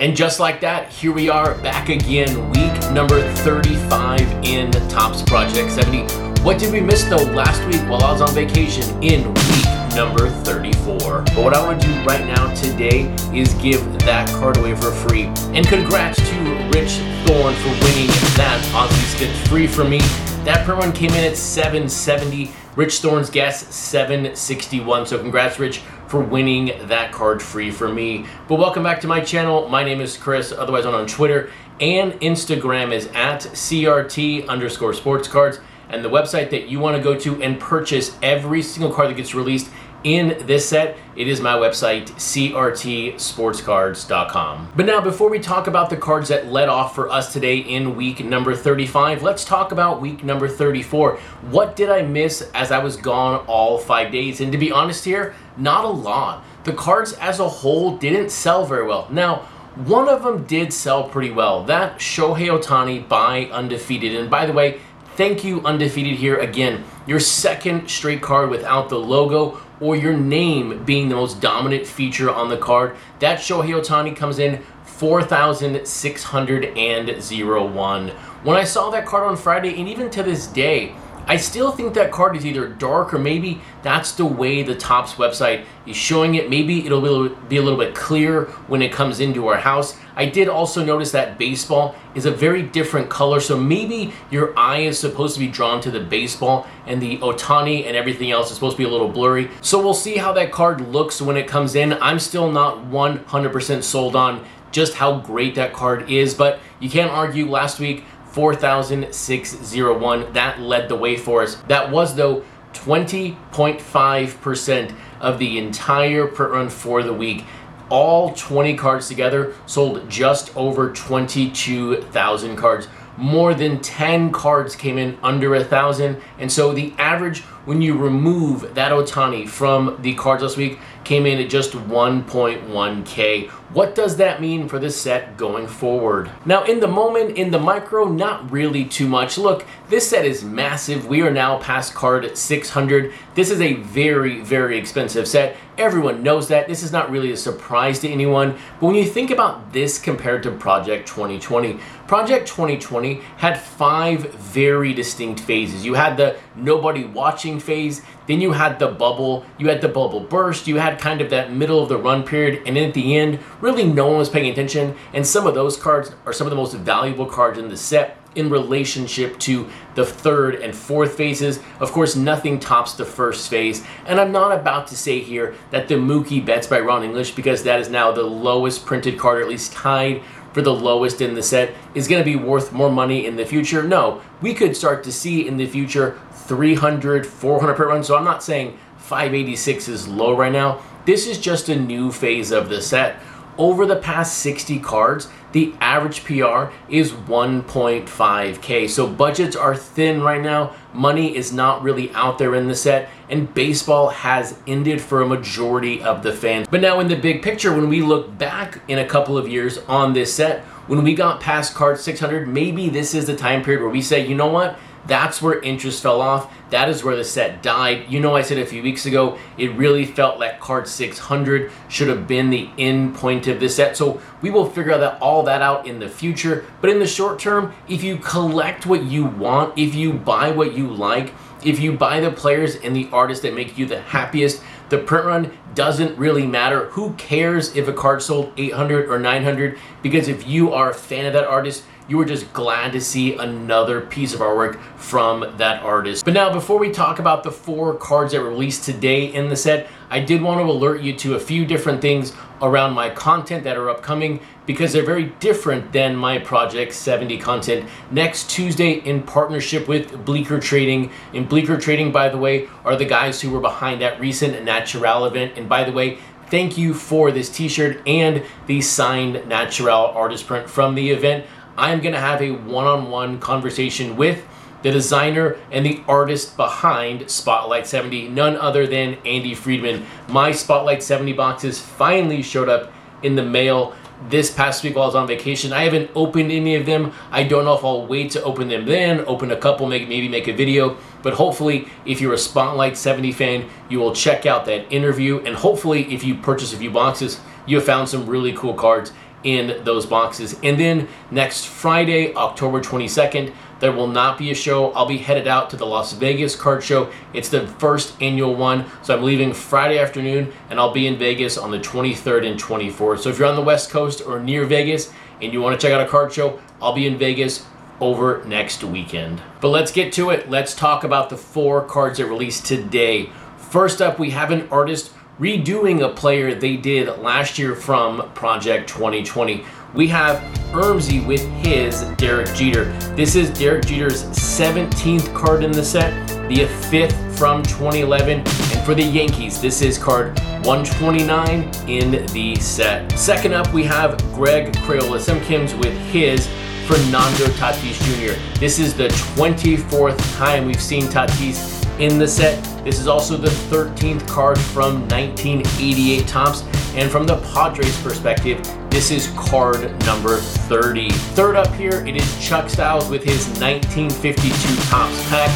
And just like that, here we are back again, week number 35 in Topps Project 70. What did we miss though last week while I was on vacation in week number 34? But what I want to do right now today is give that card away for free. And congrats to Rich Thorn for winning that Ozzie Skip free for me. That per one came in at 770. Rich Thorn's guess 761. So congrats, Rich for winning that card free for me. But welcome back to my channel. My name is Chris, otherwise known on Twitter and Instagram is at CRT underscore sports cards. And the website that you want to go to and purchase every single card that gets released in this set, it is my website, crtsportscards.com. But now, before we talk about the cards that led off for us today in week number 35, let's talk about week number 34. What did I miss as I was gone all five days? And to be honest here, not a lot. The cards as a whole didn't sell very well. Now, one of them did sell pretty well. That Shohei Ohtani by Undefeated. And by the way, thank you, Undefeated, here again. Your second straight card without the logo or your name being the most dominant feature on the card. That Shohei Ohtani comes in 4,601. When I saw that card on Friday, and even to this day, I still think that card is either dark or maybe that's the way the Topps website is showing it. Maybe it'll be a little bit clearer when it comes into our house. I did also notice that baseball is a very different color, so maybe your eye is supposed to be drawn to the baseball and the Ohtani and everything else is supposed to be a little blurry. So we'll see how that card looks when it comes in. I'm still not 100% sold on just how great that card is, but you can't argue last week 4,601. That led the way for us. That was, though, 20.5% of the entire print run for the week. All 20 cards together sold just over 22,000 cards. More than 10 cards came in under a thousand. And so the average, when you remove that Ohtani from the cards last week, came in at just 1.1k. What does that mean for this set going forward? Now, in the moment, in the micro, not really too much. Look, this set is massive. We are now past card 600. This is a very, very expensive set. Everyone knows that. This is not really a surprise to anyone. But when you think about this compared to Project 2020, Project 2020 had five very distinct phases. You had the nobody watching phase, then you had the bubble, you had the bubble burst, you had kind of that middle of the run period, and at the end, really no one was paying attention. And some of those cards are some of the most valuable cards in the set in relationship to the third and fourth phases. Of course, nothing tops the first phase. And I'm not about to say here that the Mookie Betts by Ron English, because that is now the lowest printed card, or at least tied for the lowest in the set, is going to be worth more money in the future. No, we could start to see in the future 300, 400 per run. So I'm not saying 586 is low right now. This is just a new phase of the set. Over the past 60 cards, the average PR is 1.5K. So budgets are thin right now. Money is not really out there in the set, and baseball has ended for a majority of the fans. But now, in the big picture, when we look back in a couple of years on this set, when we got past card 600, maybe this is the time period where we say, you know what? That's where interest fell off. That is where the set died. You know, I said a few weeks ago, it really felt like card 600 should have been the end point of this set. So we will figure that all that out in the future. But in the short term, if you collect what you want, if you buy what you like, if you buy the players and the artists that make you the happiest, the print run doesn't really matter. Who cares if a card sold 800 or 900? Because if you are a fan of that artist, you were just glad to see another piece of artwork from that artist. But now, before we talk about the four cards that were released today in the set, I did want to alert you to a few different things around my content that are upcoming because they're very different than my Project 70 content. Next Tuesday, in partnership with Bleecker Trading. And Bleecker Trading, by the way, are the guys who were behind that recent Natural event. And by the way, thank you for this t shirt and the signed Natural artist print from the event. I'm going to have a one on one conversation with the designer and the artist behind Spotlight 70, none other than Andy Friedman. My Spotlight 70 boxes finally showed up in the mail this past week while I was on vacation. I haven't opened any of them. I don't know if I'll wait to open them then, open a couple, make, maybe make a video. But hopefully, if you're a Spotlight 70 fan, you will check out that interview. And hopefully, if you purchase a few boxes, you have found some really cool cards in those boxes. And then next Friday, October 22nd, there will not be a show. I'll be headed out to the Las Vegas card show. It's the first annual one. So I'm leaving Friday afternoon and I'll be in Vegas on the 23rd and 24th. So if you're on the West Coast or near Vegas and you want to check out a card show, I'll be in Vegas over next weekend. But let's get to it. Let's talk about the four cards that released today. First up, we have an artist redoing a player they did last year from Project 2020 we have Ermsy with his Derek Jeter. This is Derek Jeter's 17th card in the set, the fifth from 2011. And for the Yankees, this is card 129 in the set. Second up, we have Greg Crayola Simpkins with his Fernando Tatis Jr. This is the 24th time we've seen Tatis in the set. This is also the 13th card from 1988 Topps. And from the Padres perspective, this is card number 30. Third up here, it is Chuck Styles with his 1952 Topps pack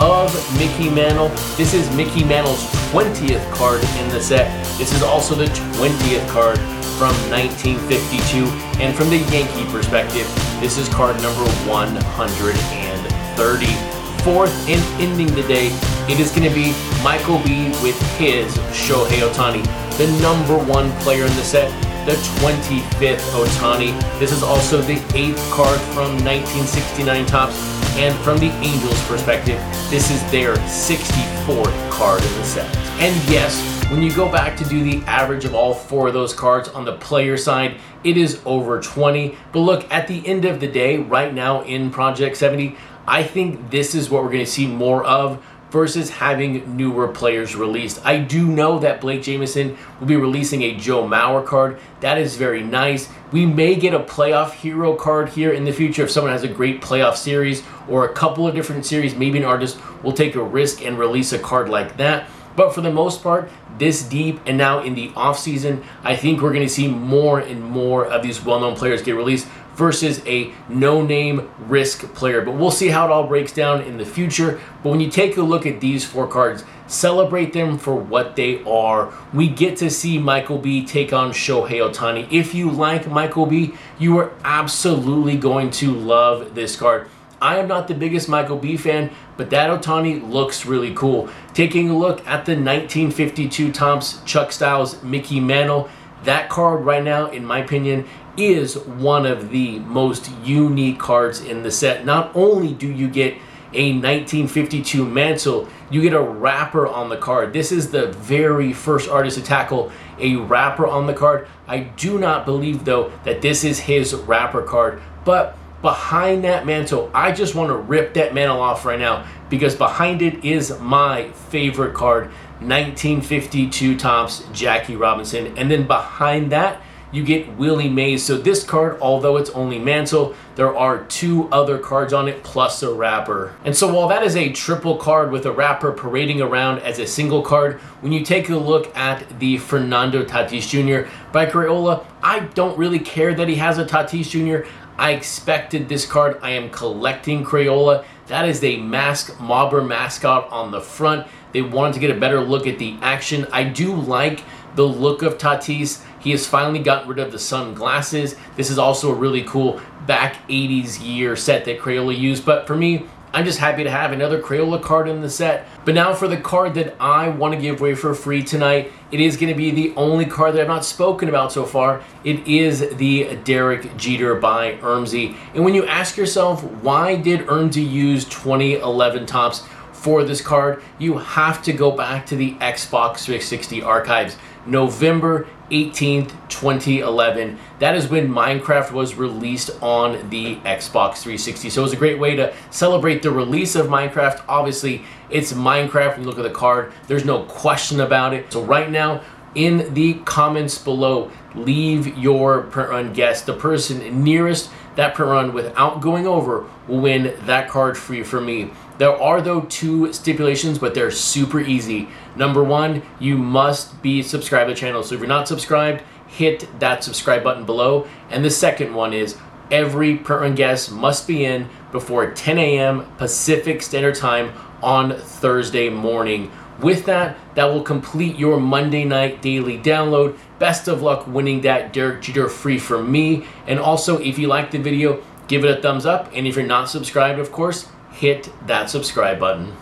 of Mickey Mantle. This is Mickey Mantle's 20th card in the set. This is also the 20th card from 1952. And from the Yankee perspective, this is card number 130 fourth and ending the day, it is going to be Michael B with his Shohei Ohtani, the number one player in the set, the 25th Ohtani. This is also the eighth card from 1969 Topps. And from the Angels' perspective, this is their 64th card in the set. And yes, when you go back to do the average of all four of those cards on the player side, it is over 20. But look, at the end of the day, right now in Project 70, I think this is what we're going to see more of versus having newer players released. I do know that Blake Jamieson will be releasing a Joe Mauer card. That is very nice. We may get a playoff hero card here in the future if someone has a great playoff series or a couple of different series. Maybe an artist will take a risk and release a card like that. But for the most part, this deep and now in the off season, I think we're going to see more and more of these well-known players get released versus a no-name risk player. But we'll see how it all breaks down in the future. But when you take a look at these four cards, celebrate them for what they are. We get to see Michael B take on Shohei Ohtani. If you like Michael B, you are absolutely going to love this card. I am not the biggest Michael B fan, but that Ohtani looks really cool. Taking a look at the 1952 Topps Chuck Styles Mickey Mantle, that card right now, in my opinion, is one of the most unique cards in the set. Not only do you get a 1952 mantle, you get a wrapper on the card. This is the very first artist to tackle a wrapper on the card. I do not believe, though, that this is his wrapper card, but behind that mantle, I just want to rip that mantle off right now because behind it is my favorite card, 1952 Topps Jackie Robinson. And then behind that, you get Willie Mays. So this card, although it's only mantle, there are two other cards on it plus a wrapper. And so while that is a triple card with a wrapper parading around as a single card, when you take a look at the Fernando Tatis Jr. by Crayola, I don't really care that he has a Tatis Jr. I expected this card. I am collecting Crayola. That is a mask Mobber mascot on the front. They wanted to get a better look at the action. I do like the look of Tatis. He has finally gotten rid of the sunglasses. This is also a really cool back 80s year set that Crayola used. But for me, I'm just happy to have another Crayola card in the set. But now for the card that I want to give away for free tonight, it is going to be the only card that I've not spoken about so far. It is the Derek Jeter by Ermsy. And when you ask yourself, why did Ermsy use 2011 Topps for this card? You have to go back to the Xbox 360 archives. November 18th, 2011. That is when Minecraft was released on the Xbox 360. So it was a great way to celebrate the release of Minecraft. Obviously, it's Minecraft. When you look at the card, there's no question about it. So right now, in the comments below, leave your print run guess. The person nearest that print run without going over will win that card free for me. There are, though, two stipulations, but they're super easy. Number one, you must be subscribed to the channel. So if you're not subscribed, hit that subscribe button below. And the second one is every print run guest must be in before 10 a.m. Pacific Standard Time on Thursday morning. With that, that will complete your Monday night daily download. Best of luck winning that Derek Jeter free from me. And also, if you like the video, give it a thumbs up. And if you're not subscribed, of course, hit that subscribe button.